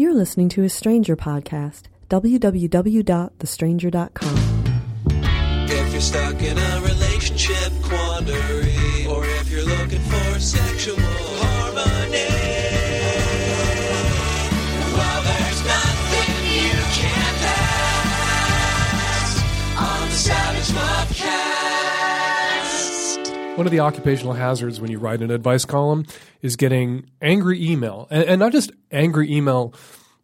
You're listening to a Stranger podcast. www.thestranger.com. If you're stuck in a relationship quandary, or if you're looking for sexual harmony, well, there's nothing you can't ask on the Savage Podcast. One of the occupational hazards when you write an advice column is getting angry email, and, and not just angry email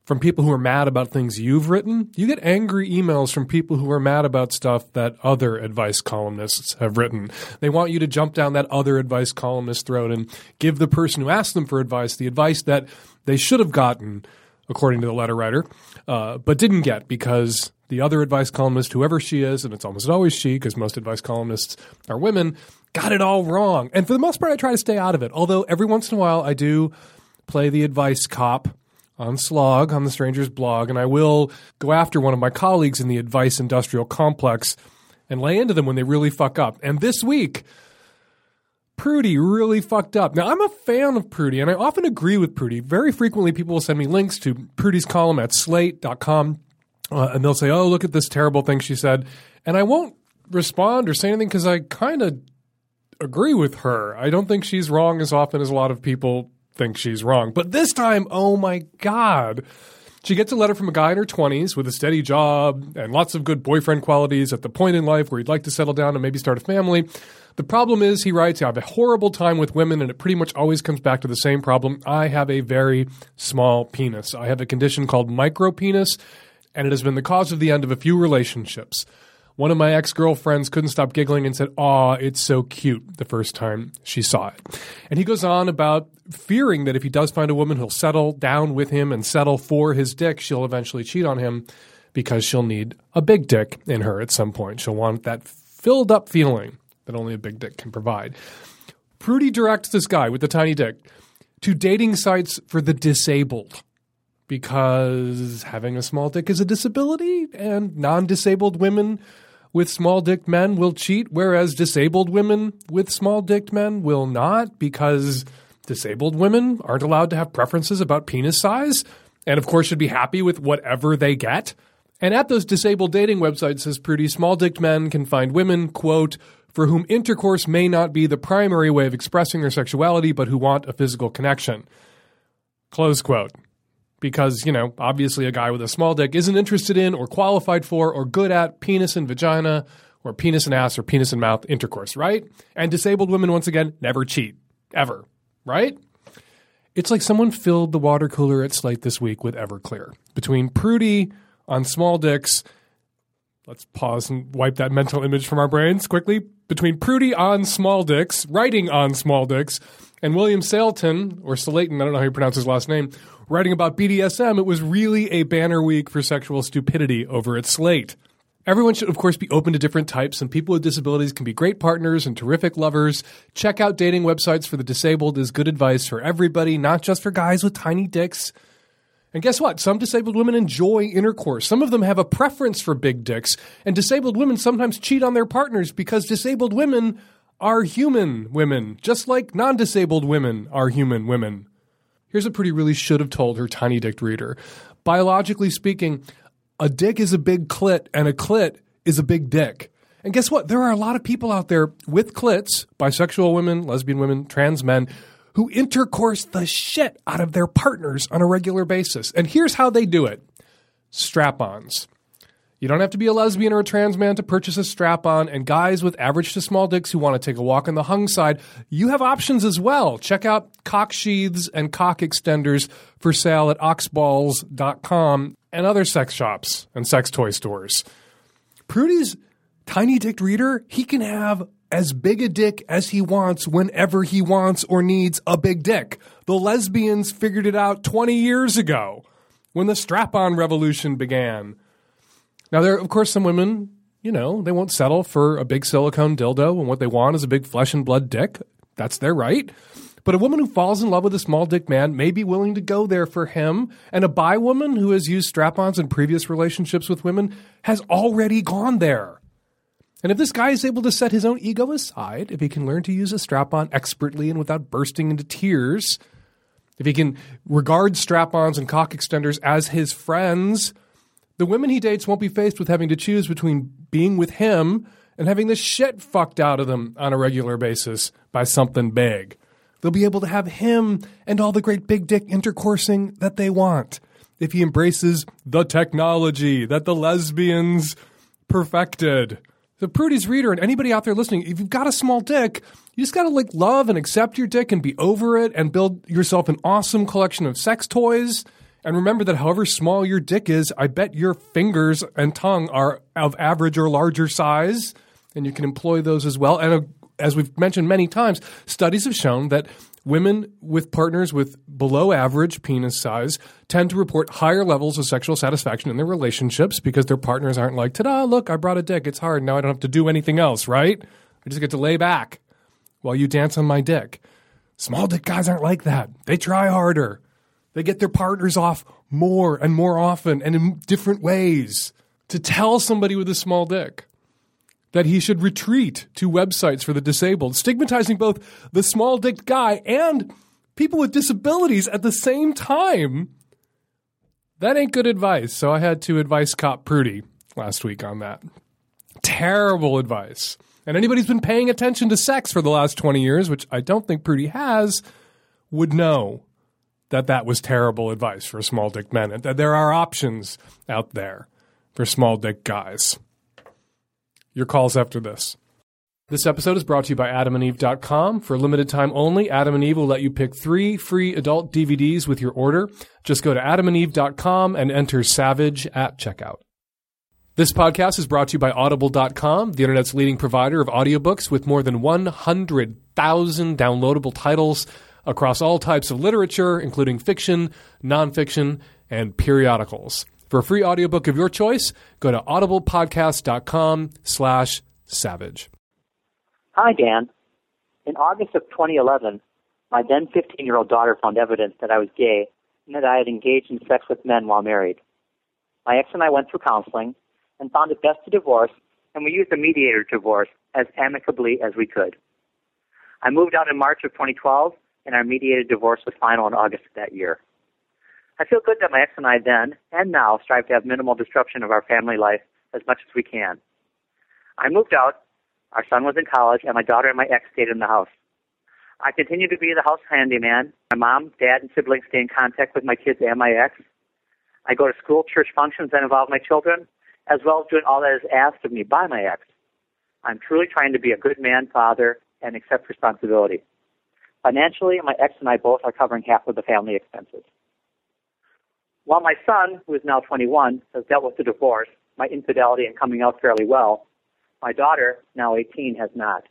from people who are mad about things you've written. You get angry emails from people who are mad about stuff that other advice columnists have written. They want you to jump down that other advice columnist's throat and give the person who asked them for advice the advice that they should have gotten, according to the letter writer, uh, but didn't get because the other advice columnist, whoever she is, and it's almost always she because most advice columnists are women, got it all wrong. And for the most part, I try to stay out of it. Although every once in a while, I do play the advice cop on Slog, on the Stranger's blog, and I will go after one of my colleagues in the advice industrial complex and lay into them when they really fuck up. And this week, Prudy really fucked up. Now, I'm a fan of Prudy, and I often agree with Prudy. Very frequently, people will send me links to Prudy's column at slate.com, uh, and they'll say, Oh, look at this terrible thing she said. And I won't respond or say anything because I kind of agree with her. I don't think she's wrong as often as a lot of people think she's wrong. But this time, oh my God. She gets a letter from a guy in her 20s with a steady job and lots of good boyfriend qualities at the point in life where he'd like to settle down and maybe start a family. The problem is, he writes, I have a horrible time with women, and it pretty much always comes back to the same problem. I have a very small penis. I have a condition called micropenis, and it has been the cause of the end of a few relationships. One of my ex girlfriends couldn't stop giggling and said, Aw, it's so cute the first time she saw it. And he goes on about fearing that if he does find a woman who'll settle down with him and settle for his dick, she'll eventually cheat on him because she'll need a big dick in her at some point. She'll want that filled up feeling that only a big dick can provide. Prudy directs this guy with the tiny dick to dating sites for the disabled because having a small dick is a disability and non disabled women with small dicked men will cheat, whereas disabled women with small dicked men will not because disabled women aren't allowed to have preferences about penis size and, of course, should be happy with whatever they get. And at those disabled dating websites, says Prudy, small dicked men can find women, quote, for whom intercourse may not be the primary way of expressing their sexuality, but who want a physical connection. Close quote because, you know, obviously a guy with a small dick isn't interested in or qualified for or good at penis and vagina or penis and ass or penis and mouth intercourse, right? And disabled women, once again, never cheat, ever, right? It's like someone filled the water cooler at Slate this week with Everclear. Between Prudy on small dicks, let's pause and wipe that mental image from our brains quickly. Between Prudy on small dicks, writing on small dicks, and William Salton, or Salaton, I don't know how you pronounce his last name, writing about BDSM, it was really a banner week for sexual stupidity over at Slate. Everyone should, of course, be open to different types, and people with disabilities can be great partners and terrific lovers. Check out dating websites for the disabled is good advice for everybody, not just for guys with tiny dicks. And guess what? Some disabled women enjoy intercourse. Some of them have a preference for big dicks. And disabled women sometimes cheat on their partners because disabled women are human women, just like non disabled women are human women. Here's what Prudy really should have told her tiny dick reader. Biologically speaking, a dick is a big clit, and a clit is a big dick. And guess what? There are a lot of people out there with clits, bisexual women, lesbian women, trans men, who intercourse the shit out of their partners on a regular basis. And here's how they do it strap ons. You don't have to be a lesbian or a trans man to purchase a strap on. And guys with average to small dicks who want to take a walk on the hung side, you have options as well. Check out cock sheaths and cock extenders for sale at oxballs.com and other sex shops and sex toy stores. Prudy's tiny dick reader, he can have as big a dick as he wants whenever he wants or needs a big dick. The lesbians figured it out 20 years ago when the strap on revolution began. Now, there are, of course, some women, you know, they won't settle for a big silicone dildo and what they want is a big flesh and blood dick. That's their right. But a woman who falls in love with a small dick man may be willing to go there for him. And a bi woman who has used strap ons in previous relationships with women has already gone there. And if this guy is able to set his own ego aside, if he can learn to use a strap on expertly and without bursting into tears, if he can regard strap ons and cock extenders as his friends, the women he dates won't be faced with having to choose between being with him and having the shit fucked out of them on a regular basis by something big. They'll be able to have him and all the great big dick intercoursing that they want if he embraces the technology that the lesbians perfected. So Prudy's reader and anybody out there listening, if you've got a small dick, you just gotta like love and accept your dick and be over it and build yourself an awesome collection of sex toys. And remember that however small your dick is, I bet your fingers and tongue are of average or larger size, and you can employ those as well. And uh, as we've mentioned many times, studies have shown that women with partners with below average penis size tend to report higher levels of sexual satisfaction in their relationships because their partners aren't like, ta da, look, I brought a dick. It's hard. Now I don't have to do anything else, right? I just get to lay back while you dance on my dick. Small dick guys aren't like that. They try harder. They get their partners off more and more often and in different ways. To tell somebody with a small dick that he should retreat to websites for the disabled, stigmatizing both the small dick guy and people with disabilities at the same time. That ain't good advice. So I had to advice cop Prudy last week on that. Terrible advice. And anybody who's been paying attention to sex for the last 20 years, which I don't think Prudy has, would know that that was terrible advice for small dick men and that there are options out there for small dick guys. Your calls after this. This episode is brought to you by adamandeve.com. For a limited time only, Adam and Eve will let you pick three free adult DVDs with your order. Just go to adamandeve.com and enter Savage at checkout. This podcast is brought to you by Audible.com, the internet's leading provider of audiobooks with more than 100,000 downloadable titles across all types of literature, including fiction, nonfiction, and periodicals. For a free audiobook of your choice, go to audiblepodcast.com slash savage. Hi, Dan. In August of 2011, my then 15 year old daughter found evidence that I was gay and that I had engaged in sex with men while married. My ex and I went through counseling and found it best to divorce, and we used a mediator divorce as amicably as we could. I moved out in March of 2012, and our mediated divorce was final in August of that year. I feel good that my ex and I then and now strive to have minimal disruption of our family life as much as we can. I moved out, our son was in college, and my daughter and my ex stayed in the house. I continue to be the house handyman. My mom, dad, and siblings stay in contact with my kids and my ex. I go to school, church functions that involve my children, as well as doing all that is asked of me by my ex. I'm truly trying to be a good man, father, and accept responsibility. Financially, my ex and I both are covering half of the family expenses. While my son, who is now 21, has dealt with the divorce, my infidelity, and coming out fairly well, my daughter, now 18, has not.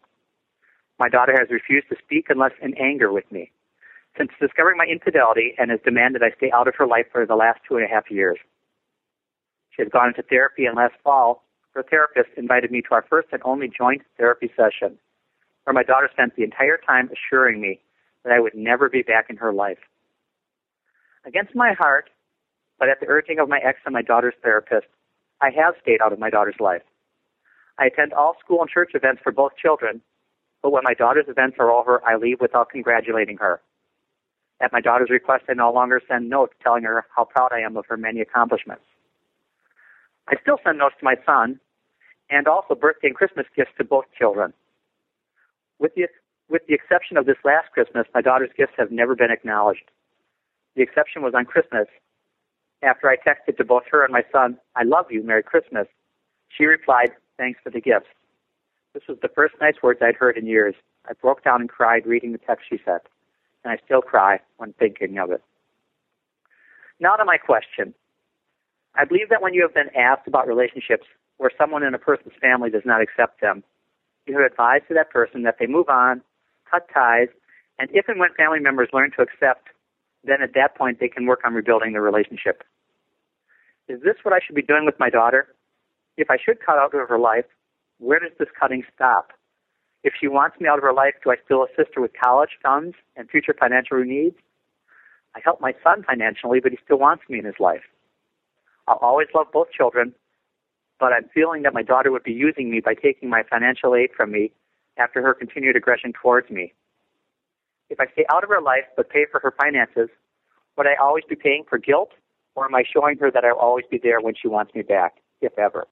My daughter has refused to speak unless in anger with me since discovering my infidelity and has demanded I stay out of her life for the last two and a half years. She has gone into therapy, and last fall, her therapist invited me to our first and only joint therapy session, where my daughter spent the entire time assuring me that I would never be back in her life. Against my heart, but at the urging of my ex and my daughter's therapist, I have stayed out of my daughter's life. I attend all school and church events for both children, but when my daughter's events are over, I leave without congratulating her. At my daughter's request, I no longer send notes telling her how proud I am of her many accomplishments. I still send notes to my son, and also birthday and Christmas gifts to both children. With the, with the exception of this last Christmas, my daughter's gifts have never been acknowledged. The exception was on Christmas, after I texted to both her and my son, I love you, Merry Christmas, she replied, Thanks for the gifts. This was the first nice words I'd heard in years. I broke down and cried reading the text she sent, and I still cry when thinking of it. Now to my question. I believe that when you have been asked about relationships where someone in a person's family does not accept them, you have advised to that person that they move on, cut ties, and if and when family members learn to accept, then at that point they can work on rebuilding the relationship. Is this what I should be doing with my daughter? If I should cut out of her life, where does this cutting stop? If she wants me out of her life, do I still assist her with college funds and future financial needs? I help my son financially, but he still wants me in his life. I'll always love both children, but I'm feeling that my daughter would be using me by taking my financial aid from me after her continued aggression towards me. If I stay out of her life but pay for her finances, would I always be paying for guilt, or am I showing her that I'll always be there when she wants me back, if ever?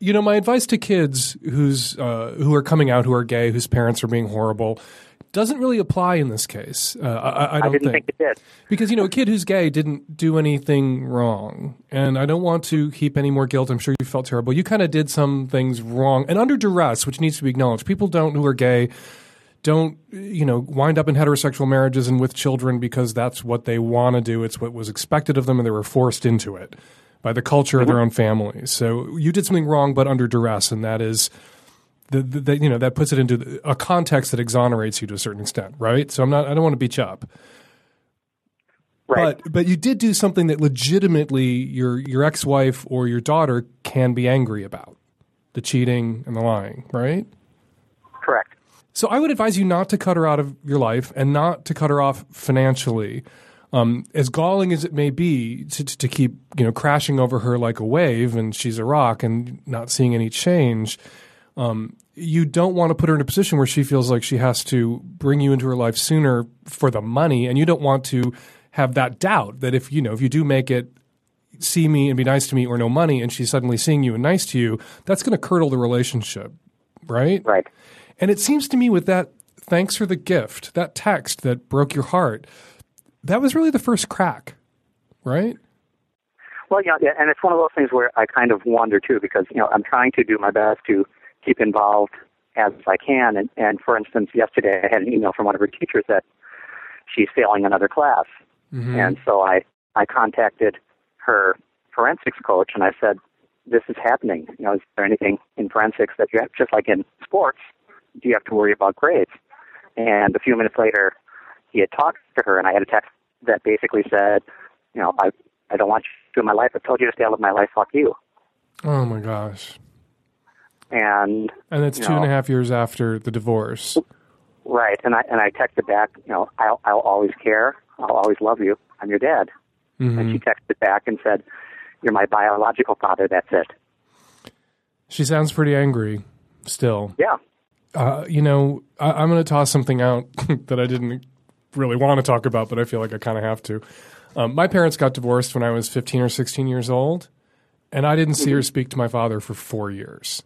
You know, my advice to kids who's uh, who are coming out, who are gay, whose parents are being horrible, doesn't really apply in this case. Uh, I, I, don't didn't think. think it did. because you know a kid who's gay didn't do anything wrong, and I don't want to heap any more guilt. I'm sure you felt terrible. You kind of did some things wrong, and under duress, which needs to be acknowledged. People don't who are gay don't you know wind up in heterosexual marriages and with children because that's what they want to do. It's what was expected of them, and they were forced into it by the culture of their own families. So you did something wrong, but under duress, and that is. The, the, the, you know that puts it into a context that exonerates you to a certain extent, right? So I'm not. I don't want to beat you up, Right. but but you did do something that legitimately your your ex wife or your daughter can be angry about, the cheating and the lying, right? Correct. So I would advise you not to cut her out of your life and not to cut her off financially. Um, as galling as it may be to, to, to keep you know crashing over her like a wave and she's a rock and not seeing any change, um, you don't want to put her in a position where she feels like she has to bring you into her life sooner for the money, and you don't want to have that doubt that if you know if you do make it see me and be nice to me or no money and she's suddenly seeing you and nice to you that's going to curdle the relationship right Right. and it seems to me with that thanks for the gift that text that broke your heart that was really the first crack right Well, yeah, yeah, and it's one of those things where I kind of wonder too, because you know I'm trying to do my best to keep involved as I can. And, and for instance, yesterday I had an email from one of her teachers that she's failing another class, mm-hmm. and so I I contacted her forensics coach and I said, "This is happening. You know, is there anything in forensics that you have, just like in sports, do you have to worry about grades?" And a few minutes later, he had talked to her, and I had a text that basically said, "You know, I I don't want you in my life. I told you to stay out of my life. Fuck you." oh my gosh And and it's You two and a half years after the divorce right, and I and I texted back, you know, I'll I'll always care. I'll always love you. I'm your dad. And she texted back and said, "You're my biological father. That's it." she sounds pretty angry still Yeah. Uh, you know, I, I'm going to toss something out that I didn't really want to talk about, but I feel like I kind of have to. Um, my parents got divorced when I was 15 or 16 years old, and I didn't see her speak to my father for four years,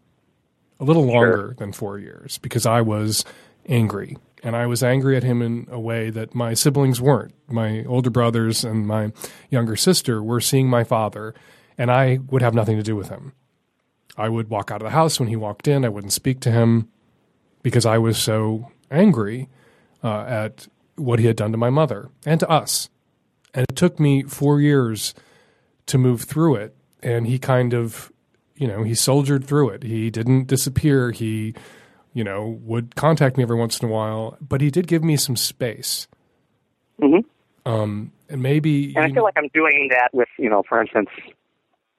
a little longer than four years, because I was angry. And I was angry at him in a way that my siblings weren't. My older brothers and my younger sister were seeing my father, and I would have nothing to do with him. I would walk out of the house when he walked in. I wouldn't speak to him because I was so angry uh, at what he had done to my mother and to us. And it took me four years to move through it. And he kind of, you know, he soldiered through it. He didn't disappear. He, you know, would contact me every once in a while, but he did give me some space. Mhm. Um, and maybe And I feel like I'm doing that with, you know, for instance,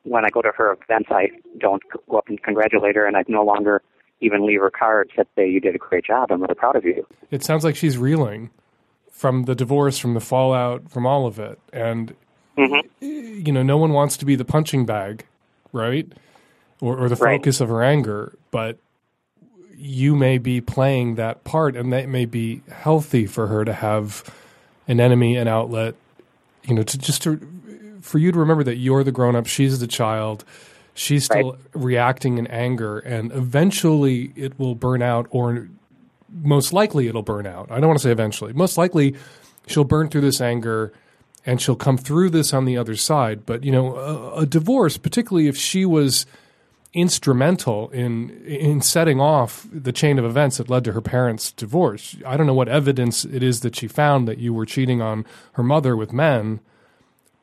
when I go to her events, I don't go up and congratulate her, and I no longer even leave her cards that say you did a great job. I'm really proud of you. it sounds like she's reeling from the divorce, from the fallout, from all of it. And, you know, no one wants to be the punching bag, right? Or, or the Right. focus of her anger. But you may be playing that part, and that may be healthy for her to have an enemy, an outlet, you know, to just to, for you to remember that you're the grown up, she's the child. She's still reacting in anger, and eventually it will burn out, or most likely it'll burn out. I don't want to say eventually. Most likely she'll burn through this anger and she'll come through this on the other side. But, you know, a, a divorce, particularly if she was instrumental in in setting off the chain of events that led to her parents' divorce. I don't know what evidence it is that she found that you were cheating on her mother with men,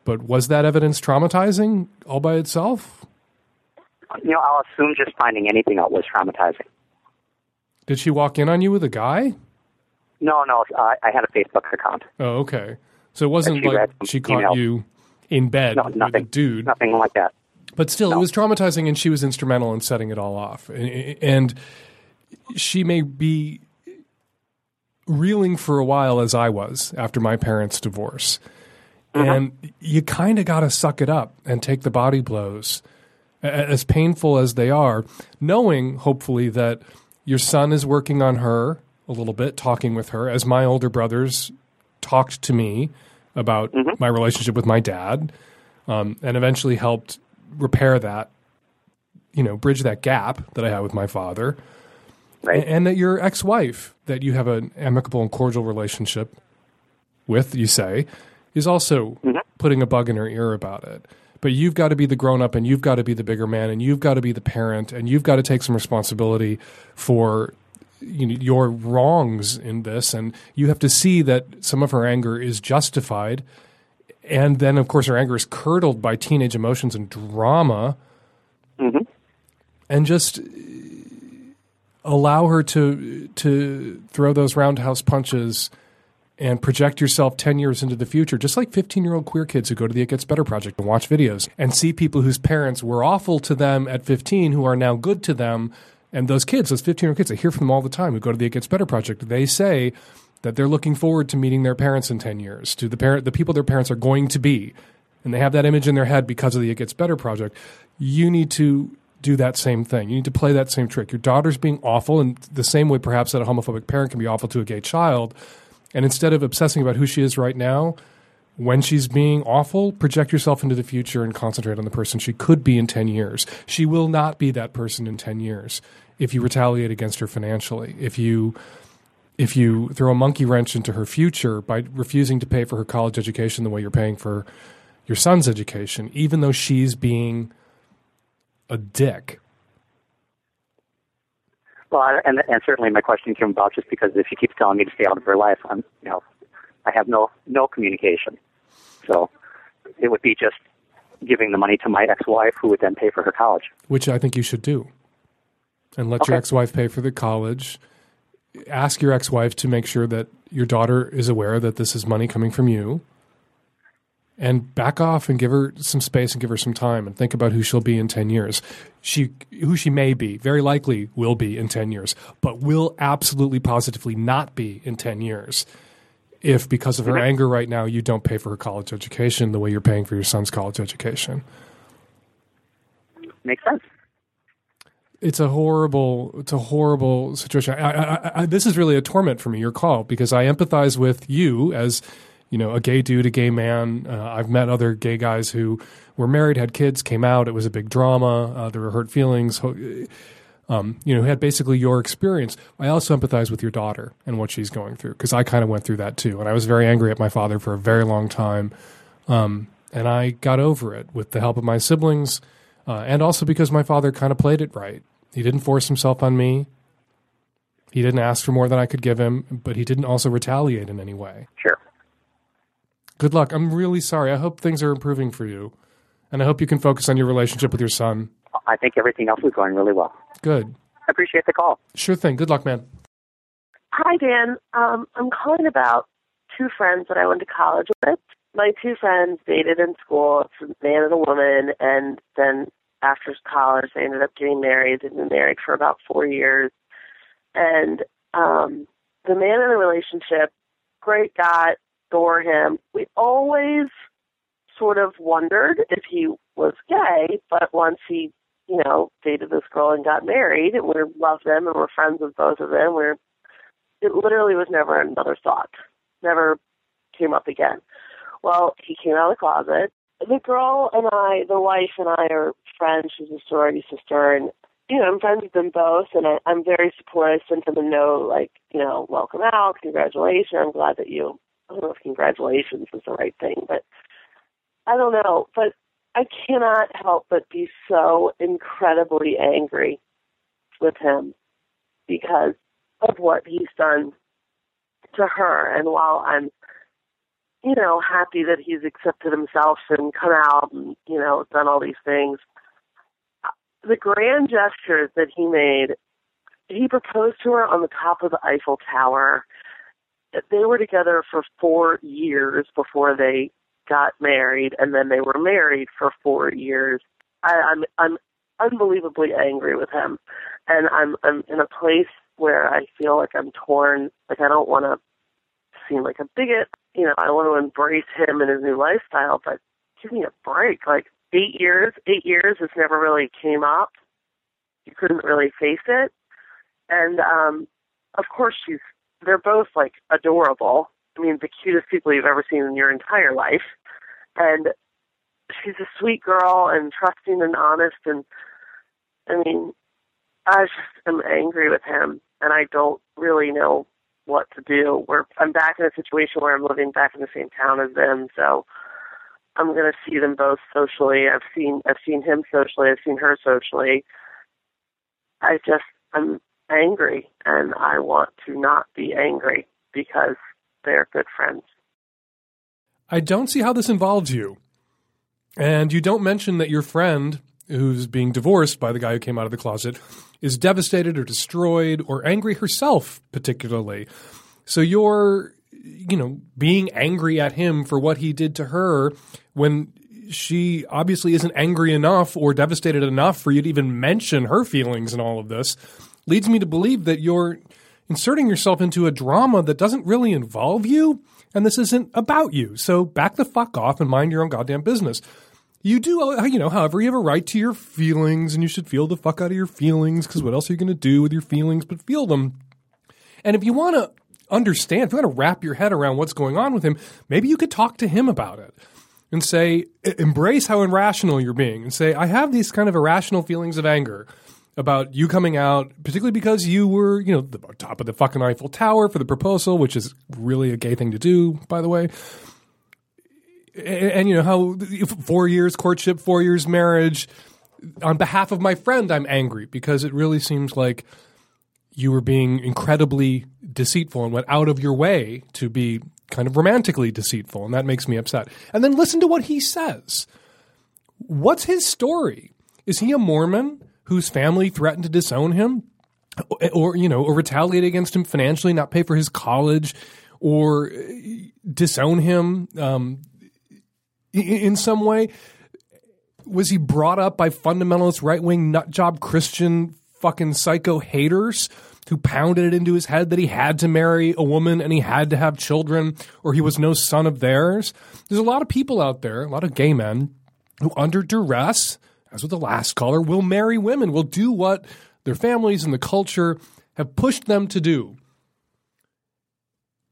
but was that evidence traumatizing all by itself? You know, I'll assume just finding anything out was traumatizing. Did she walk in on you with a guy? No, no, uh, I had a Facebook account. Oh, okay. So it wasn't she like she caught you in bed No, with a dude. Nothing like that. But still, it was traumatizing, and she was instrumental in setting it all off. And, she may be reeling for a while, as I was after my parents' divorce. And you kind of got to suck it up and take the body blows, as painful as they are, knowing hopefully that your son is working on her a little bit talking with her, as my older brothers talked to me about my relationship with my dad, um, and eventually helped repair that, you know, bridge that gap that I had with my father. Right. And that your ex wife, that you have an amicable and cordial relationship with, you say, is also mm-hmm. putting a bug in her ear about it. But you've got to be the grown up and you've got to be the bigger man and you've got to be the parent and you've got to take some responsibility for you know, your wrongs in this. And you have to see that some of her anger is justified. And then, of course, her anger is curdled by teenage emotions and drama. Mm-hmm. And just uh, allow her to to throw those roundhouse punches and project yourself 10 years into the future just like 15 year old queer kids who go to the it gets better project and watch videos and see people whose parents were awful to them at 15 who are now good to them and those kids those 15 year old kids i hear from them all the time who go to the it gets better project they say that they're looking forward to meeting their parents in 10 years to the parent the people their parents are going to be and they have that image in their head because of the it gets better project you need to do that same thing. You need to play that same trick. Your daughter's being awful, and the same way perhaps that a homophobic parent can be awful to a gay child. And instead of obsessing about who she is right now, when she's being awful, project yourself into the future and concentrate on the person she could be in 10 years. She will not be that person in 10 years if you retaliate against her financially. If you if you throw a monkey wrench into her future by refusing to pay for her college education the way you're paying for your son's education, even though she's being a dick. Well, and and certainly my question came about just because if she keeps telling me to stay out of her life, I'm you know, I have no no communication. So it would be just giving the money to my ex-wife, who would then pay for her college. which I think you should do. And let your ex wife pay for the college. Ask your ex wife to make sure that your daughter is aware that this is money coming from you. And back off and give her some space and give her some time and think about who she'll be in 10 years. She, who she may be, very likely will be in 10 years, but will absolutely positively not be in 10 years if, because of her anger right now, you don't pay for her college education the way you're paying for your son's college education. Makes sense. It's a horrible it's a horrible situation I, I, I, this is really a torment for me your call because i empathize with you as you know a gay dude a gay man uh, i've met other gay guys who were married had kids came out it was a big drama uh, there were hurt feelings um, you know, had basically your experience. I also empathize with your daughter and what she's going through because I kind of went through that too. And I was very angry at my father for a very long time. Um, and I got over it with the help of my siblings uh, and also because my father kind of played it right. He didn't force himself on me. He didn't ask for more than I could give him, but he didn't also retaliate in any way. Sure. Good luck. I'm really sorry. I hope things are improving for you. And I hope you can focus on your relationship with your son. I think everything else is going really well. Good. I appreciate the call. Sure thing. Good luck, man. Hi, Dan. Um, I'm calling about two friends that I went to college with. My two friends dated in school. It's a man and a woman, and then after college, they ended up getting married. They've been married for about four years. And um, the man in the relationship, great guy, adore him. We always sort of wondered if he was gay, but once he, you know, dated this girl and got married, and we loved them and we're friends with both of them. We're it literally was never another thought. Never came up again. Well, he came out of the closet. The girl and I, the wife and I are friends. She's a sorority sister, and you know, I'm friends with them both, and I, I'm very supportive. I sent them a note like, you know, welcome out, congratulations. I'm glad that you. I don't know if congratulations is the right thing, but I don't know. But I cannot help but be so incredibly angry with him because of what he's done to her. And while I'm, you know, happy that he's accepted himself and come out and, you know, done all these things, the grand gestures that he made, he proposed to her on the top of the Eiffel Tower. They were together for four years before they got married, and then they were married for four years. I, I'm I'm unbelievably angry with him, and I'm I'm in a place where I feel like I'm torn. Like I don't want to seem like a bigot. You know, I want to embrace him and his new lifestyle, but give me a break. Like eight years, eight years, this never really came up. You couldn't really face it, and um, of course she's they're both like adorable. I mean, the cutest people you've ever seen in your entire life. And she's a sweet girl and trusting and honest. And I mean, I just am angry with him, and I don't really know what to do. We're I'm back in a situation where I'm living back in the same town as them, so I'm going to see them both socially. I've seen I've seen him socially. I've seen her socially. I just I'm angry, and I want to not be angry because they're good friends. I don't see how this involves you. And you don't mention that your friend, who's being divorced by the guy who came out of the closet, is devastated or destroyed or angry herself, particularly. So you're, you know, being angry at him for what he did to her when she obviously isn't angry enough or devastated enough for you to even mention her feelings in all of this leads me to believe that you're inserting yourself into a drama that doesn't really involve you and this isn't about you. So back the fuck off and mind your own goddamn business. You do, uh, you know, however, you have a right to your feelings and you should feel the fuck out of your feelings because what else are you going to do with your feelings but feel them? And if you want to understand, if you want to wrap your head around what's going on with him, maybe you could talk to him about it and say, embrace how irrational you're being and say, I have these kind of irrational feelings of anger about you coming out, particularly because you were, you know, the top of the fucking Eiffel Tower for the proposal, which is really a gay thing to do, by the way. And, and you know how four years courtship, four years marriage. On behalf of my friend, I'm angry because it really seems like you were being incredibly deceitful and went out of your way to be kind of romantically deceitful, and that makes me upset. And then listen to what he says. What's his story? Is he a Mormon? whose family threatened to disown him or, you know, or retaliate against him financially, not pay for his college or uh, disown him um, in some way? Was he brought up by fundamentalist right wing nut job Christian fucking psycho haters who pounded it into his head that he had to marry a woman and he had to have children or he was no son of theirs? There's a lot of people out there, a lot of gay men who, under duress, as with the last caller, will marry women, will do what their families and the culture have pushed them to do.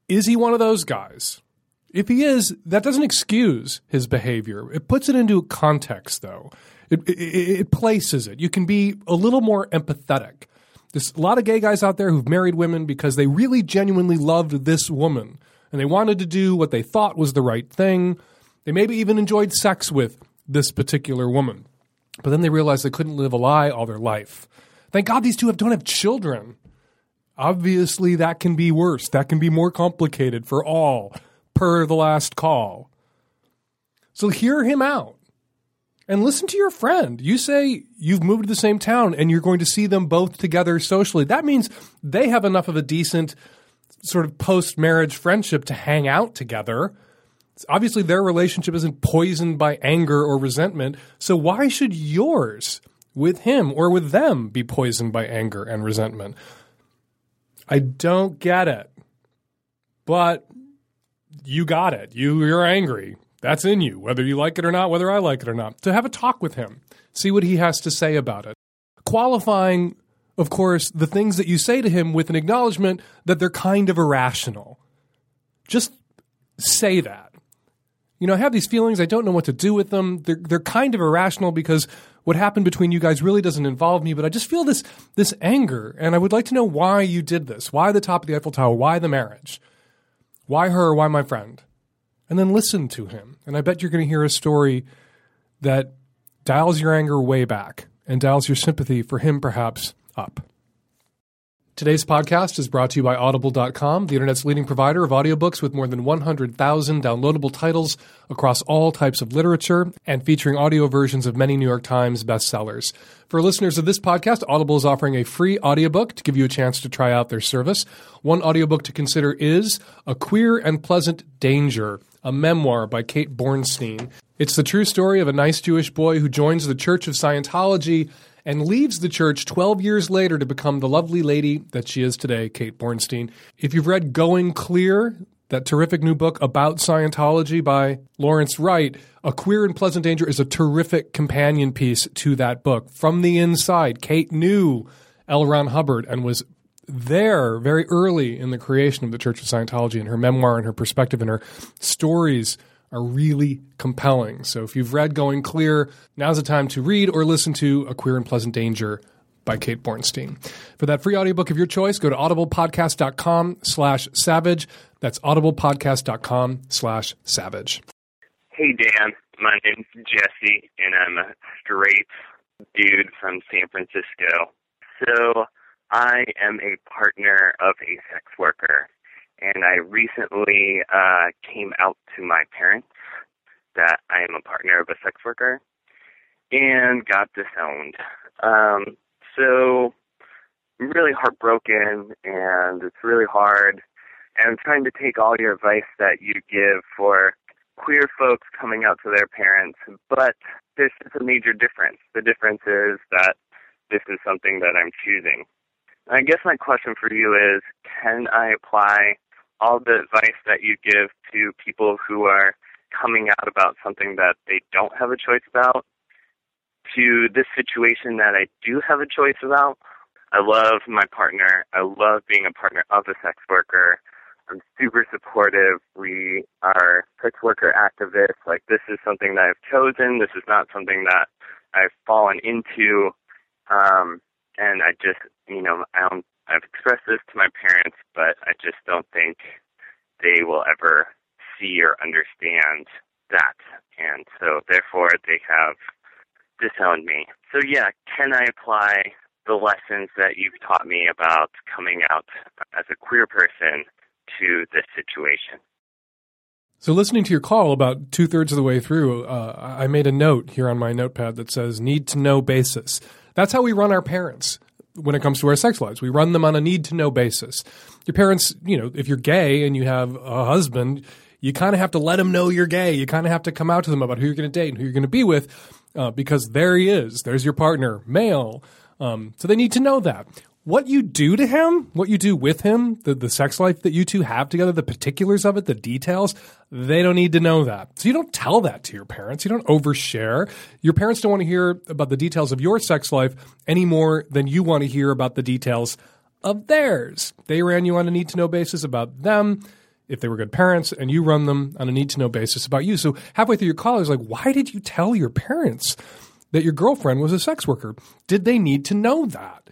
Is he one of those guys? If he is, that doesn't excuse his behavior. It puts it into context, though. It, it, it, places it. You can be a little more empathetic. There's a lot of gay guys out there who've married women because they really genuinely loved this woman and they wanted to do what they thought was the right thing. They maybe even enjoyed sex with this particular woman. But then they realized they couldn't live a lie all their life. Thank God these two have, don't have children. Obviously, that can be worse. That can be more complicated for all, per the last call. So hear him out and listen to your friend. You say you've moved to the same town and you're going to see them both together socially. That means they have enough of a decent sort of post marriage friendship to hang out together obviously their relationship isn't poisoned by anger or resentment. So why should yours with him or with them be poisoned by anger and resentment? I don't get it. But you got it. You you're angry. That's in you, whether you like it or not, whether I like it or not. To have a talk with him, see what he has to say about it. Qualifying, of course, the things that you say to him with an acknowledgement that they're kind of irrational. Just say that you know, I have these feelings. I don't know what to do with them. They're, they're kind of irrational because what happened between you guys really doesn't involve me, but I just feel this, this anger. And I would like to know why you did this. Why the top of the Eiffel Tower? Why the marriage? Why her? Why my friend? And then listen to him. And I bet you're going to hear a story that dials your anger way back and dials your sympathy for him perhaps up. Today's podcast is brought to you by Audible.com, the internet's leading provider of audiobooks with more than 100,000 downloadable titles across all types of literature and featuring audio versions of many New York Times bestsellers. For listeners of this podcast, Audible is offering a free audiobook to give you a chance to try out their service. One audiobook to consider is A Queer and Pleasant Danger, a memoir by Kate Bornstein. It's the true story of a nice Jewish boy who joins the Church of Scientology and leaves the church 12 years later to become the lovely lady that she is today, Kate Bornstein. If you've read Going Clear, that terrific new book about Scientology by Lawrence Wright, A Queer and Pleasant Danger is a terrific companion piece to that book. From the inside, Kate knew L. Ron Hubbard and was there very early in the creation of the Church of Scientology and her memoir and her perspective and her stories are really compelling. So if you've read Going Clear, now's the time to read or listen to A Queer and Pleasant Danger by Kate Bornstein. For that free audiobook of your choice, go to audiblepodcast.com slash savage. That's audiblepodcast.com slash savage. Hey, Dan. My name's Jesse, and I'm a straight dude from San Francisco. So I am a partner of a sex worker, and I recently uh, came out to my parents that I am a partner of a sex worker and got disowned. Um, so I'm really heartbroken, and it's really hard. And I'm trying to take all your advice that you give for queer folks coming out to their parents, but there's just a major difference. The difference is that this is something that I'm choosing. I guess my question for you is can I apply all the advice that you give to people who are coming out about something that they don't have a choice about to this situation that I do have a choice about? I love my partner. I love being a partner of a sex worker. I'm super supportive. We are sex worker activists. Like this is something that I've chosen. This is not something that I've fallen into. Um, and I just, you know, I don't, I've expressed this to my parents, but I just don't think they will ever see or understand that. And so therefore they have disowned me. So yeah, can I apply the lessons that you've taught me about coming out as a queer person to this situation? So, listening to your call about two thirds of the way through, uh, I made a note here on my notepad that says need to know basis. That's how we run our parents when it comes to our sex lives. We run them on a need to know basis. Your parents, you know, if you're gay and you have a husband, you kind of have to let them know you're gay. You kind of have to come out to them about who you're going to date and who you're going to be with uh, because there he is. There's your partner, male. Um, so they need to know that what you do to him, what you do with him, the, the sex life that you two have together, the particulars of it, the details, they don't need to know that. So you don't tell that to your parents. You don't overshare. Your parents don't want to hear about the details of your sex life any more than you want to hear about the details of theirs. They ran you on a need to know basis about them if they were good parents, and you run them on a need to know basis about you. So halfway through your call, it's like, why did you tell your parents that your girlfriend was a sex worker? Did they need to know that?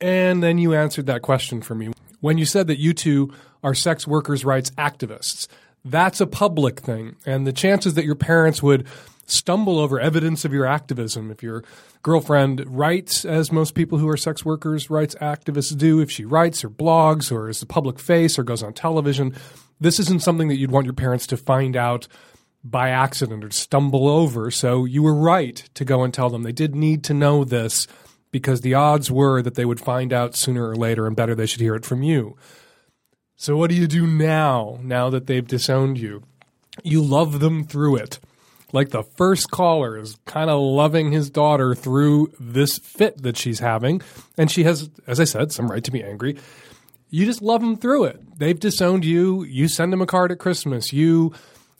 And then you answered that question for me. When you said that you two are sex workers' rights activists, that's a public thing. And the chances that your parents would stumble over evidence of your activism, if your girlfriend writes, as most people who are sex workers' rights activists do, if she writes or blogs or is a public face or goes on television, this isn't something that you'd want your parents to find out by accident or stumble over. So you were right to go and tell them. They did need to know this because the odds were that they would find out sooner or later and better they should hear it from you. So, what do you do now, now that they've disowned you? You love them through it. Like the first caller is kind of loving his daughter through this fit that she's having. And she has, as I said, some right to be angry. You just love them through it. They've disowned you. You send them a card at Christmas. You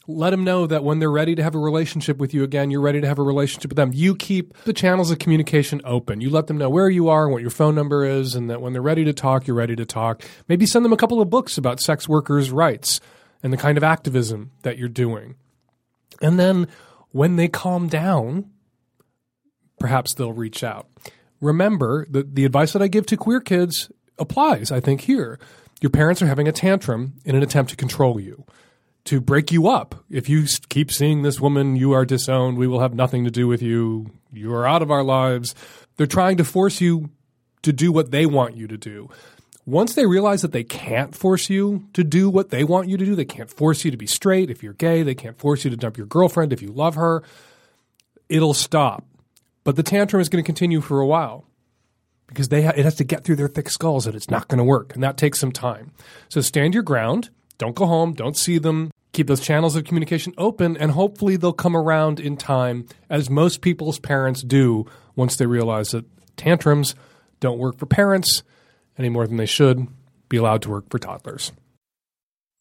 let them know that when they're ready to have a relationship with you again, you're ready to have a relationship with them. You keep the channels of communication open. You let them know where you are and what your phone number is, and that when they're ready to talk, you're ready to talk. Maybe send them a couple of books about sex workers' rights and the kind of activism that you're doing. And then when they calm down, perhaps they'll reach out. Remember that the advice that I give to queer kids applies, I think, here. Your parents are having a tantrum in an attempt to control you to break you up. If you keep seeing this woman, you are disowned. We will have nothing to do with you. You are out of our lives. They're trying to force you to do what they want you to do. Once they realize that they can't force you to do what they want you to do, they can't force you to be straight if you're gay, they can't force you to dump your girlfriend if you love her, it'll stop. But the tantrum is going to continue for a while because they ha- it has to get through their thick skulls that it's not going to work, and that takes some time. So stand your ground don't go home, don't see them. Keep those channels of communication open, and hopefully they'll come around in time, as most people's parents do once they realize that tantrums don't work for parents any more than they should be allowed to work for toddlers.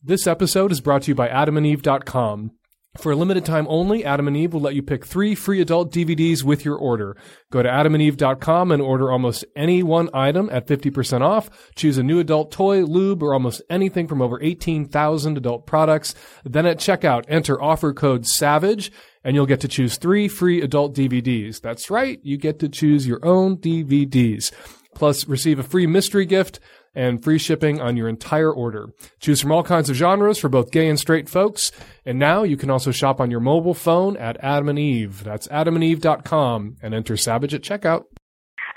This episode is brought to you by adamandeve.com. For a limited time only, Adam and Eve will let you pick three free adult DVDs with your order. Go to adamandeve.com and order almost any one item at 50% off. Choose a new adult toy, lube, or almost anything from over 18,000 adult products. Then at checkout, enter offer code SAVAGE and you'll get to choose three free adult DVDs. That's right, you get to choose your own DVDs. Plus, receive a free mystery gift and free shipping on your entire order. Choose from all kinds of genres for both gay and straight folks. And now you can also shop on your mobile phone at Adam and Eve. That's adamandeve.com and enter Savage at checkout.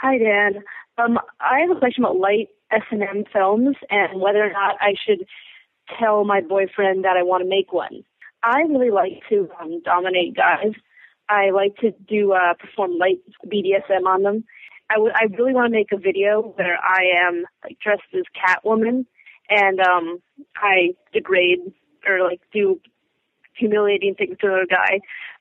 Hi, Dan. Um, I have a question about light S&M films and whether or not I should tell my boyfriend that I want to make one. I really like to um, dominate guys. I like to do uh, perform light BDSM on them. I, w- I really want to make a video where I am like dressed as Catwoman and um I degrade or like do humiliating things to a guy.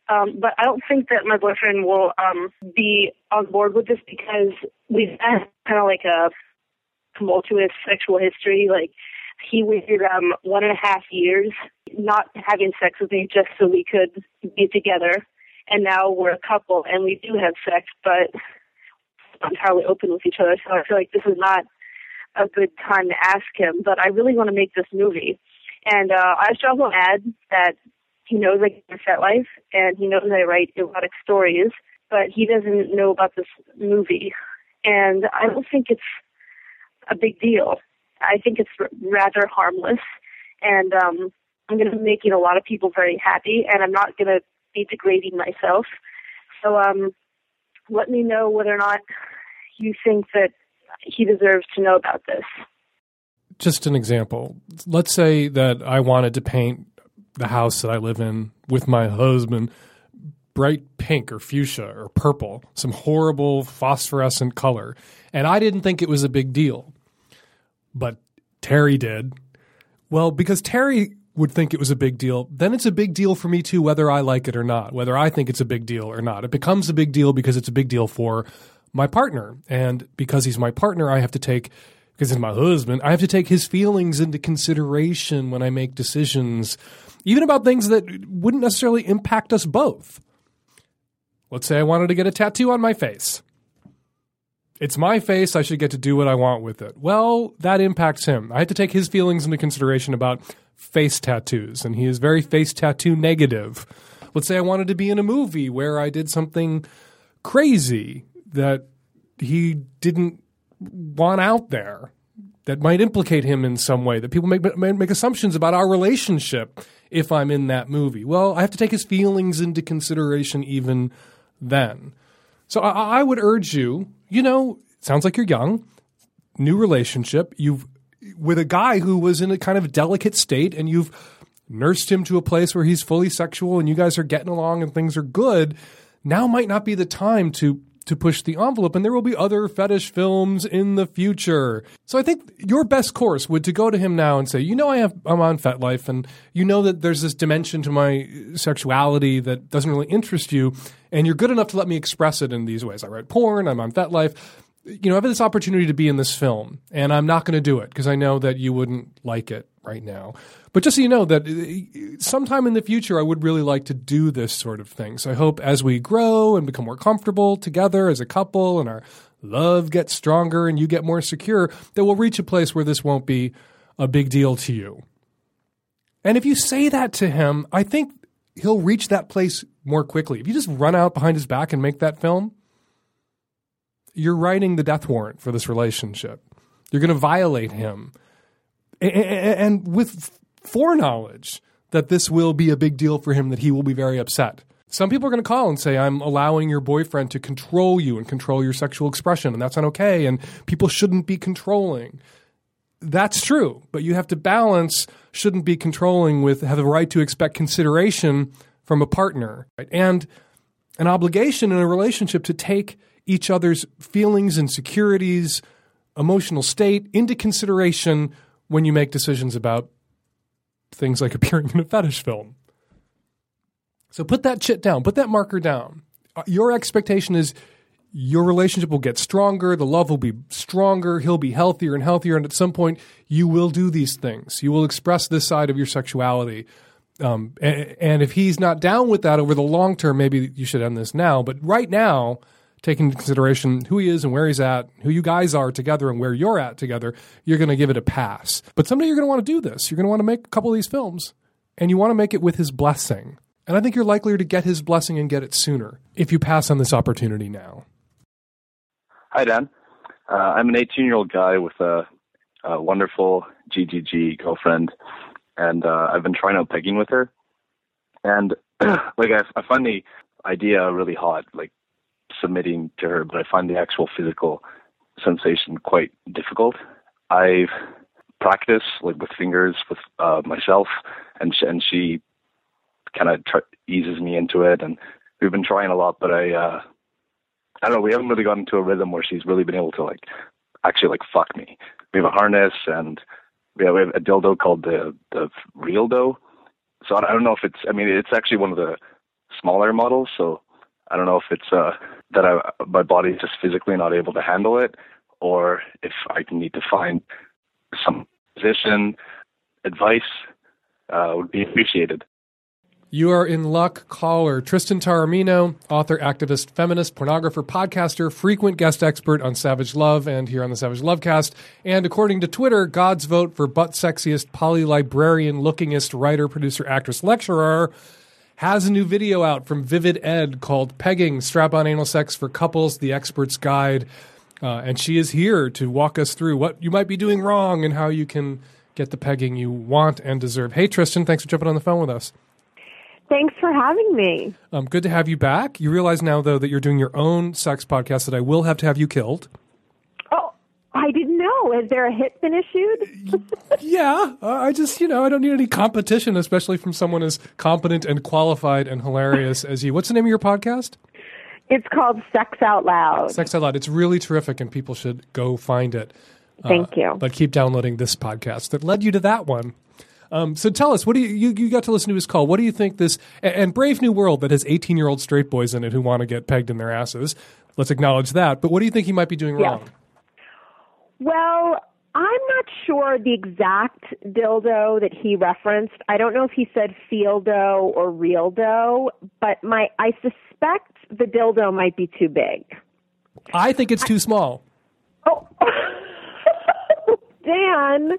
Um, but I don't think that my boyfriend will um be on board with this because we've had kind of like a tumultuous sexual history. Like he waited um one and a half years not having sex with me just so we could be together. And now we're a couple and we do have sex, but entirely open with each other. So I feel like this is not a good time to ask him. But I really want to make this movie. And uh, I should also add that he knows I get FetLife and he knows I write erotic stories, but he doesn't know about this movie. And I don't think it's a big deal. I think it's r- rather harmless. And um, I'm going to be making a lot of people very happy, and I'm not going to be degrading myself. So um, let me know whether or not you think that he deserves to know about this. Just an example. Let's say that I wanted to paint the house that I live in with my husband bright pink or fuchsia or purple, some horrible phosphorescent color. And I didn't think it was a big deal. But Terry did. Well, because Terry would think it was a big deal, then it's a big deal for me too, whether I like it or not, whether I think it's a big deal or not. It becomes a big deal because it's a big deal for my partner. And because he's my partner, I have to take, because he's my husband, I have to take his feelings into consideration when I make decisions, even about things that wouldn't necessarily impact us both. Let's say I wanted to get a tattoo on my face. It's my face. I should get to do what I want with it. Well, that impacts him. I have to take his feelings into consideration about face tattoos, and he is very face tattoo negative. Let's say I wanted to be in a movie where I did something crazy that he didn't want out there that might implicate him in some way, that people make, make assumptions about our relationship if I'm in that movie. Well, I have to take his feelings into consideration even then. So I, I would urge you, you know, sounds like you're young, new relationship, you've with a guy who was in a kind of delicate state and you've nursed him to a place where he's fully sexual and you guys are getting along and things are good, now might not be the time to to push the envelope and there will be other fetish films in the future. So I think your best course would to go to him now and say, "You know I have I'm on FetLife and you know that there's this dimension to my sexuality that doesn't really interest you and you're good enough to let me express it in these ways. I write porn, I'm on FetLife you know, I have this opportunity to be in this film, and I'm not going to do it because I know that you wouldn't like it right now. But just so you know that uh, sometime in the future, I would really like to do this sort of thing. So I hope as we grow and become more comfortable together as a couple, and our love gets stronger and you get more secure, that we'll reach a place where this won't be a big deal to you. And if you say that to him, I think he'll reach that place more quickly. If you just run out behind his back and make that film, you're writing the death warrant for this relationship. You're going to violate him. And with foreknowledge that this will be a big deal for him, that he will be very upset. Some people are going to call and say, I'm allowing your boyfriend to control you and control your sexual expression, and that's not okay, and people shouldn't be controlling. That's true, but you have to balance shouldn't be controlling with have the right to expect consideration from a partner right? and an obligation in a relationship to take each other's feelings, insecurities, emotional state into consideration when you make decisions about things like appearing in a fetish film. So put that shit down, put that marker down. Uh, your expectation is your relationship will get stronger, the love will be stronger, he'll be healthier and healthier, and at some point you will do these things. You will express this side of your sexuality. Um, and, and if he's not down with that over the long term, maybe you should end this now. But right now, taking into consideration who he is and where he's at, who you guys are together and where you're at together, you're going to give it a pass. But someday you're going to want to do this. You're going to want to make a couple of these films and you want to make it with his blessing. And I think you're likelier to get his blessing and get it sooner if you pass on this opportunity now. Hi, Dan. Uh, I'm an 18 year old guy with a, a wonderful GGG girlfriend, and uh, I've been trying out pegging with her. And like, I, I find the idea really hot, like submitting to her, but I find the actual physical sensation quite difficult. I've practiced like with fingers with uh, myself, and she, and she kind of tr- eases me into it, and we've been trying a lot, but I. Uh, I don't know. We haven't really gotten into a rhythm where she's really been able to like actually like fuck me. We have a harness and we have, we have a dildo called the the real dough. So I don't know if it's. I mean, it's actually one of the smaller models. So I don't know if it's uh that I my body's just physically not able to handle it, or if I need to find some position advice uh, would be appreciated. You are in luck. Caller Tristan Taormino, author, activist, feminist, pornographer, podcaster, frequent guest expert on Savage Love and here on the Savage Lovecast. And according to Twitter, God's vote for butt sexiest, poly librarian lookingest writer, producer, actress, lecturer has a new video out from Vivid Ed called Pegging Strap on Anal Sex for Couples, the Expert's Guide. Uh, and she is here to walk us through what you might be doing wrong and how you can get the pegging you want and deserve. Hey, Tristan, thanks for jumping on the phone with us. Thanks for having me. Um, good to have you back. You realize now, though, that you're doing your own sex podcast that I will have to have you killed. I didn't know. Has there a hit been issued? yeah, uh, I just, you know, I don't need any competition, especially from someone as competent and qualified and hilarious as you. What's the name of your podcast? It's called Sex Out Loud. Sex Out Loud. It's really terrific, and people should go find it. Thank Uh, you. But keep downloading this podcast that led you to that one. Um, so tell us, what do you, you you got to listen to his call? What do you think this and, Brave New World that has eighteen year old straight boys in it who want to get pegged in their asses? Let's acknowledge that. But what do you think he might be doing Yes. wrong? Well, I'm not sure the exact dildo that he referenced. I don't know if he said Feeldoe or real dough, but my I suspect the dildo might be too big. I think it's too small. Oh, Dan,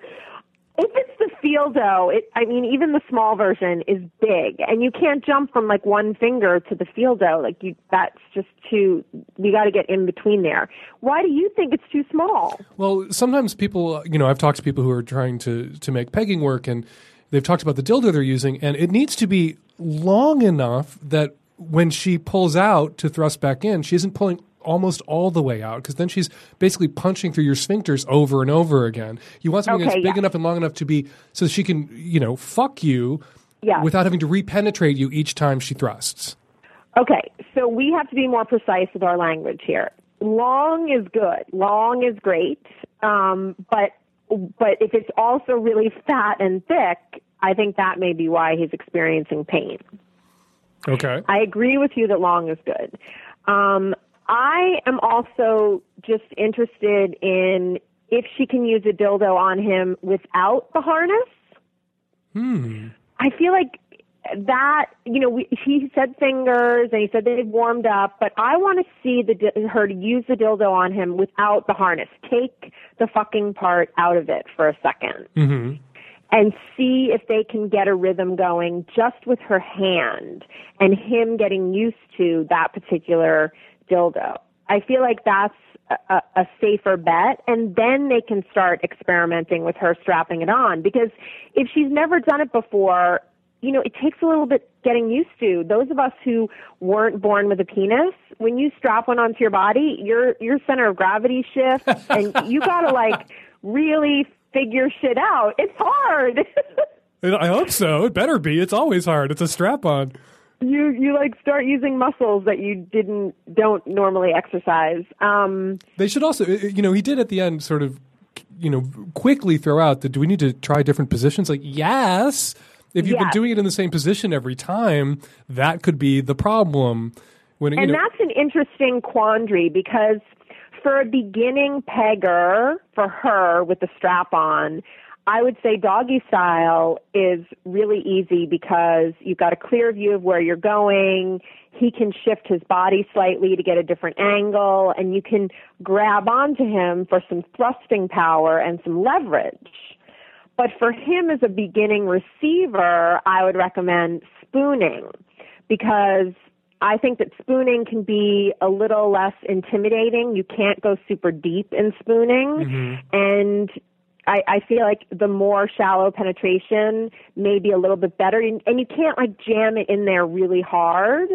if it's the Feeldoe, it I mean even the small version is big, and you can't jump from like one finger to the Feeldoe. Like you, that's just too. You got to get in between there. Why do you think it's too small? Well, sometimes people, you know, I've talked to people who are trying to to make pegging work, and they've talked about the dildo they're using, and it needs to be long enough that when she pulls out to thrust back in, she isn't pulling almost all the way out because then she's basically punching through your sphincters over and over again. You want something Okay, that's big yeah. enough and long enough to be so she can, you know, fuck you Yeah. without having to repenetrate you each time she thrusts. Okay, so we have to be more precise with our language here. Long is good. Long is great. Um, but but if it's also really fat and thick, I think that may be why he's experiencing pain. Okay. I agree with you that long is good. Um, I am also just interested in if she can use a dildo on him without the harness. Hmm. I feel like that you know we, he said fingers and he said they've warmed up but i want to see the her to use the dildo on him without the harness take the fucking part out of it for a second hmm and see if they can get a rhythm going just with her hand and him getting used to that particular dildo. I feel like that's a, a, safer bet and then they can start experimenting with her strapping it on because if she's never done it before, you know, it takes a little bit getting used to. Those of us who weren't born with a penis, when you strap one onto your body, your your center of gravity shifts and you got to like really figure shit out. It's hard. I hope so. It better be. It's always hard. It's a strap on. You you like start using muscles that you didn't don't normally exercise. Um They should also, uh, you know, he did at the end sort of, you know, quickly throw out that do we need to try different positions? Like, yes. If you've been doing it in the same position every time, that could be the problem. When and know, that's an interesting quandary because for a beginning pegger, for her with the strap on, I would say doggy style is really easy because you've got a clear view of where you're going. He can shift his body slightly to get a different angle, and you can grab onto him for some thrusting power and some leverage. But for him as a beginning receiver, I would recommend spooning because I think that spooning can be a little less intimidating. You can't go super deep in spooning. Mm-hmm. And I, I feel like the more shallow penetration may be a little bit better. And, and you can't like jam it in there really hard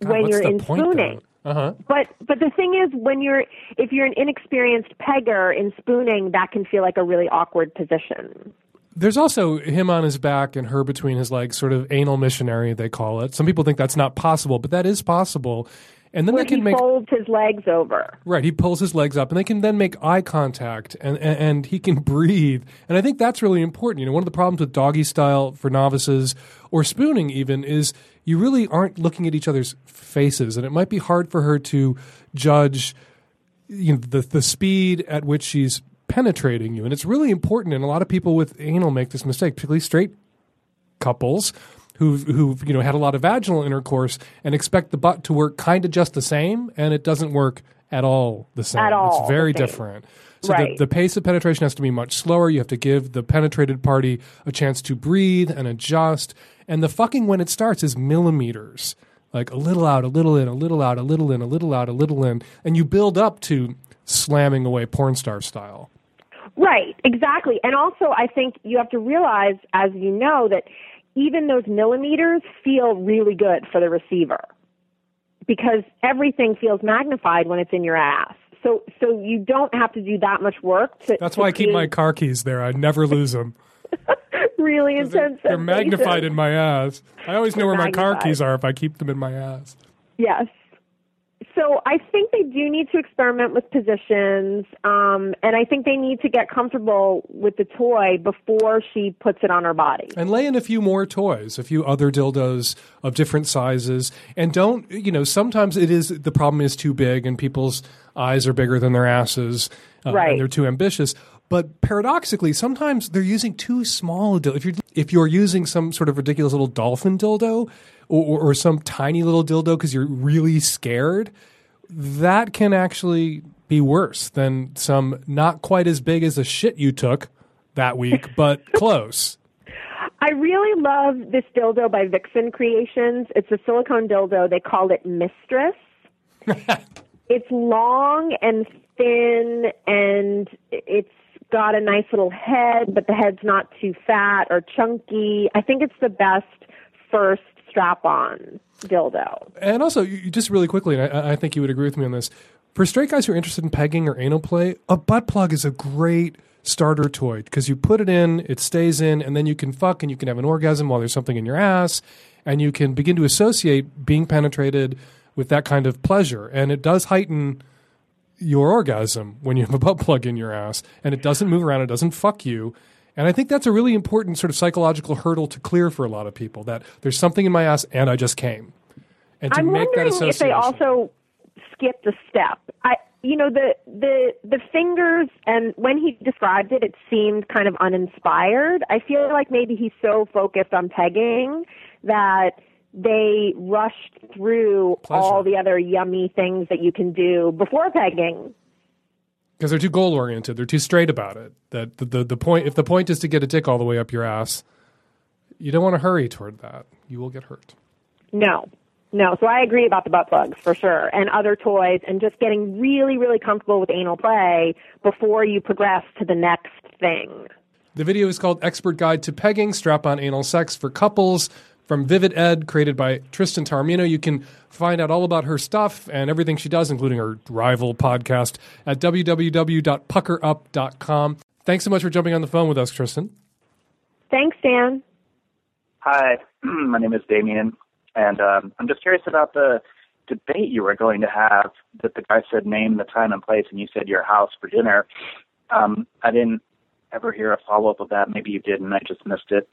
God, when you're in point, spooning. Uh huh. But but the thing is, when you're if you're an inexperienced pegger in spooning, that can feel like a really awkward position. There's also him on his back and her between his legs, sort of anal missionary, they call it. Some people think that's not possible, but that is possible. And then Where they can he make folds his legs over. right. He pulls his legs up, and they can then make eye contact, and, and and he can breathe. And I think that's really important. You know, one of the problems with doggy style for novices or spooning even is you really aren't looking at each other's faces, and it might be hard for her to judge you know the the speed at which she's penetrating you and it's really important and a lot of people with anal make this mistake particularly straight couples who who you know had a lot of vaginal intercourse and expect the butt to work kind of just the same and it doesn't work at all the same. At all it's very different. So Right. the, the pace of penetration has to be much slower. You have to give the penetrated party a chance to breathe and adjust. And the fucking when it starts is millimeters. Like a little out a little in a little out a little in a little out a little in. And you build up to slamming away porn star style. Right, exactly. And also, I think you have to realize, as you know, that even those millimeters feel really good for the receiver because everything feels magnified when it's in your ass. So, so you don't have to do that much work to. that's why i keep my car keys there i never lose them really They're, intense. they're magnified in my ass. I always know They're where my car keys are if I keep them in my ass. Yes. So I think they do need to experiment with positions, um, and I think they need to get comfortable with the toy before she puts it on her body. And lay in a few more toys, a few other dildos of different sizes. And don't, you know, sometimes it is, the problem is too big and people's eyes are bigger than their asses. uh, Right. And they're too ambitious. But paradoxically, sometimes they're using too small a dildo. If you're, if you're using some sort of ridiculous little dolphin dildo or, or, or some tiny little dildo because you're really scared, that can actually be worse than some not quite as big as the shit you took that week, but close. I really love this dildo by Vixen Creations. It's a silicone dildo. They call it Mistress. it's long and thin, and it's got a nice little head, but the head's not too fat or chunky. I think it's the best first strap-on dildo. And also, you, just really quickly, and I, I think you would agree with me on this. For straight guys who are interested in pegging or anal play, a butt plug is a great starter toy because you put it in, it stays in, and then you can fuck and you can have an orgasm while there's something in your ass, and you can begin to associate being penetrated with that kind of pleasure. And it does heighten your orgasm when you have a butt plug in your ass, and it doesn't move around, it doesn't fuck you. And I think that's a really important sort of psychological hurdle to clear for a lot of people that there's something in my ass and I just came. And to I'm make that association. if they also skipped a step. I, you know, the the the fingers, and when he described it, it seemed kind of uninspired. I feel like maybe he's so focused on pegging that they rushed through all the other yummy things that you can do before pegging. Because they're too goal oriented. They're too straight about it. That the, the the point if the point is to get a dick all the way up your ass, you don't want to hurry toward that. You will get hurt. No. No, so I agree about the butt plugs for sure, and other toys, and just getting really, really comfortable with anal play before you progress to the next thing. The video is called "Expert Guide to Pegging: Strap on Anal Sex for Couples" from Vivid Ed, created by Tristan Taormino. You can find out all about her stuff and everything she does, including her rival podcast, at www.puckerup.com. Thanks so much for jumping on the phone with us, Tristan. Thanks, Dan. Hi, my name is Damien, and um, I'm just curious about the debate you were going to have. That the guy said name the time and place, and you said your house for dinner. Um, I didn't ever hear a follow up of that. Maybe you did, and I just missed it.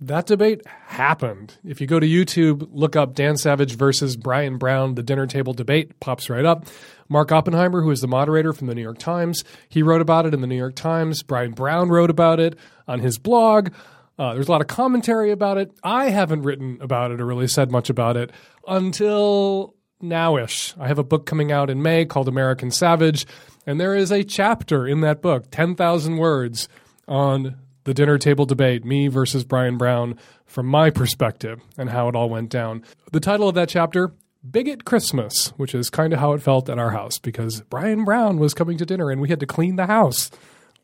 That debate happened. If you go to YouTube, look up Dan Savage versus Brian Brown, the dinner table debate pops right up. Mark Oppenheimer, who is the moderator from the New York Times, he wrote about it in the New York Times. Brian Brown wrote about it on his blog. Uh, there's a lot of commentary about it. I haven't written about it or really said much about it until nowish. I have a book coming out in May called American Savage, and there is a chapter in that book, 10,000 words, on the dinner table debate, me versus Brian Brown, from my perspective and how it all went down. The title of that chapter, Bigot Christmas, which is kind of how it felt at our house because Brian Brown was coming to dinner and we had to clean the house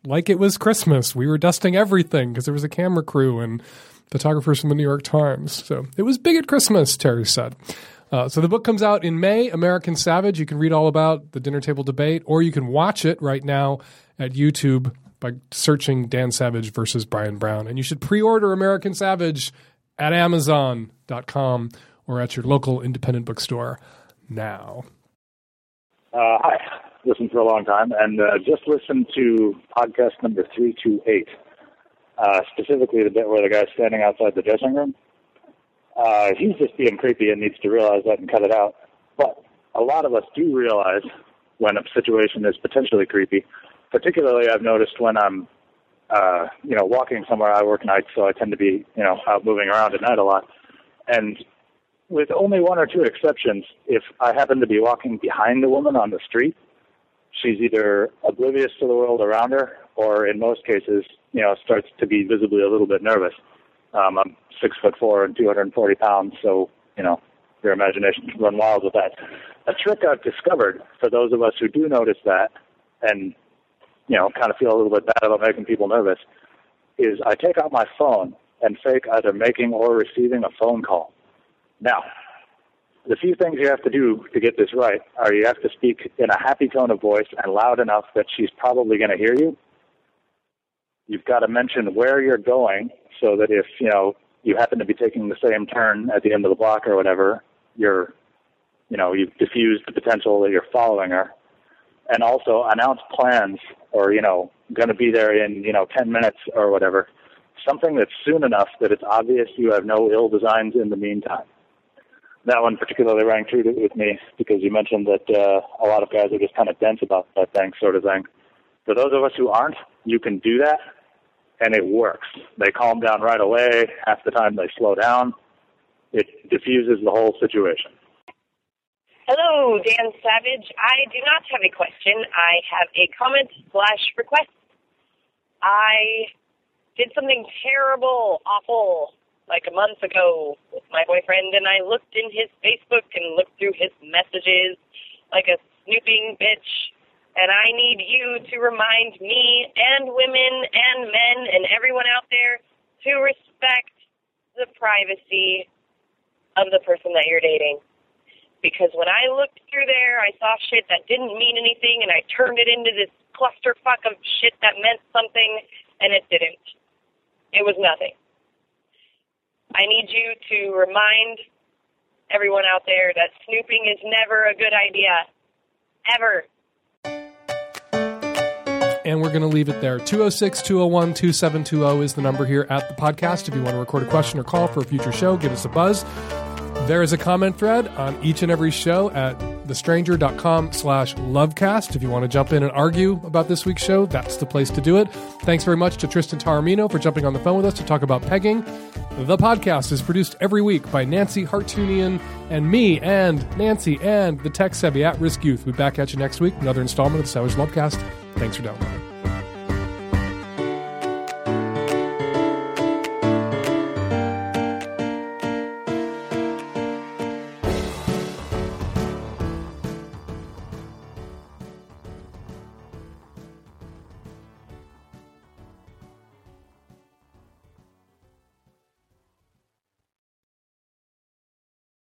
like it was Christmas. We were dusting everything because there was a camera crew and photographers from the New York Times. So it was Bigot Christmas, Terry said. Uh, so the book comes out in May, American Savage. You can read all about the dinner table debate, or you can watch it right now at YouTube by searching Dan Savage versus Brian Brown. And you should pre order American Savage at Amazon.com or at your local independent bookstore now. Uh, hi, listened for a long time, and uh, just listened to podcast number 328, uh, specifically the bit where the guy's standing outside the dressing room. Uh, he's just being creepy and needs to realize that and cut it out. But a lot of us do realize when a situation is potentially creepy particularly I've noticed when I'm, uh, you know, walking somewhere. I work nights, so I tend to be, you know, out moving around at night a lot. And with only one or two exceptions, if I happen to be walking behind a woman on the street, she's either oblivious to the world around her, or in most cases, you know, starts to be visibly a little bit nervous. Um, I'm six foot four and 240 pounds, so you know, your imagination can run wild with that. A trick I've discovered for those of us who do notice that and you know, kind of feel a little bit bad about making people nervous, is I take out my phone and fake either making or receiving a phone call. Now, the few things you have to do to get this right are you have to speak in a happy tone of voice and loud enough that she's probably going to hear you. You've got to mention where you're going so that if, you know, you happen to be taking the same turn at the end of the block or whatever, you're, you know, you've diffused the potential that you're following her and also announce plans or you know going to be there in you know 10 minutes or whatever. Something that's soon enough that it's obvious you have no ill designs in the meantime. That one particularly rang true with me because you mentioned that uh, a lot of guys are just kind of dense about that thing sort of thing. For those of us who aren't you can do that and it works. They calm down right away. Half the time they slow down. It diffuses the whole situation Hello, Dan Savage. I do not have a question. I have a comment slash request. I did something terrible, awful, like a month ago with my boyfriend, and I looked in his Facebook and looked through his messages like a snooping bitch. And I need you to remind me and women and men and everyone out there to respect the privacy of the person that you're dating because when I looked through there, I saw shit that didn't mean anything, and I turned it into this clusterfuck of shit that meant something, and it didn't. It was nothing. I need you to remind everyone out there that snooping is never a good idea. Ever. And we're going to leave it there. 206 201 2720 is the number here at the podcast. If you want to record a question or call for a future show, give us a buzz. There is a comment thread on each and every show at thestranger.com slash lovecast. If you want to jump in and argue about this week's show, that's the place to do it. Thanks very much to Tristan Taormino for jumping on the phone with us to talk about pegging. The podcast is produced every week by Nancy Hartunian and me and Nancy and the tech savvy at risk youth. We'll be back at you next week. Another installment of the Savage Lovecast. Thanks for downloading.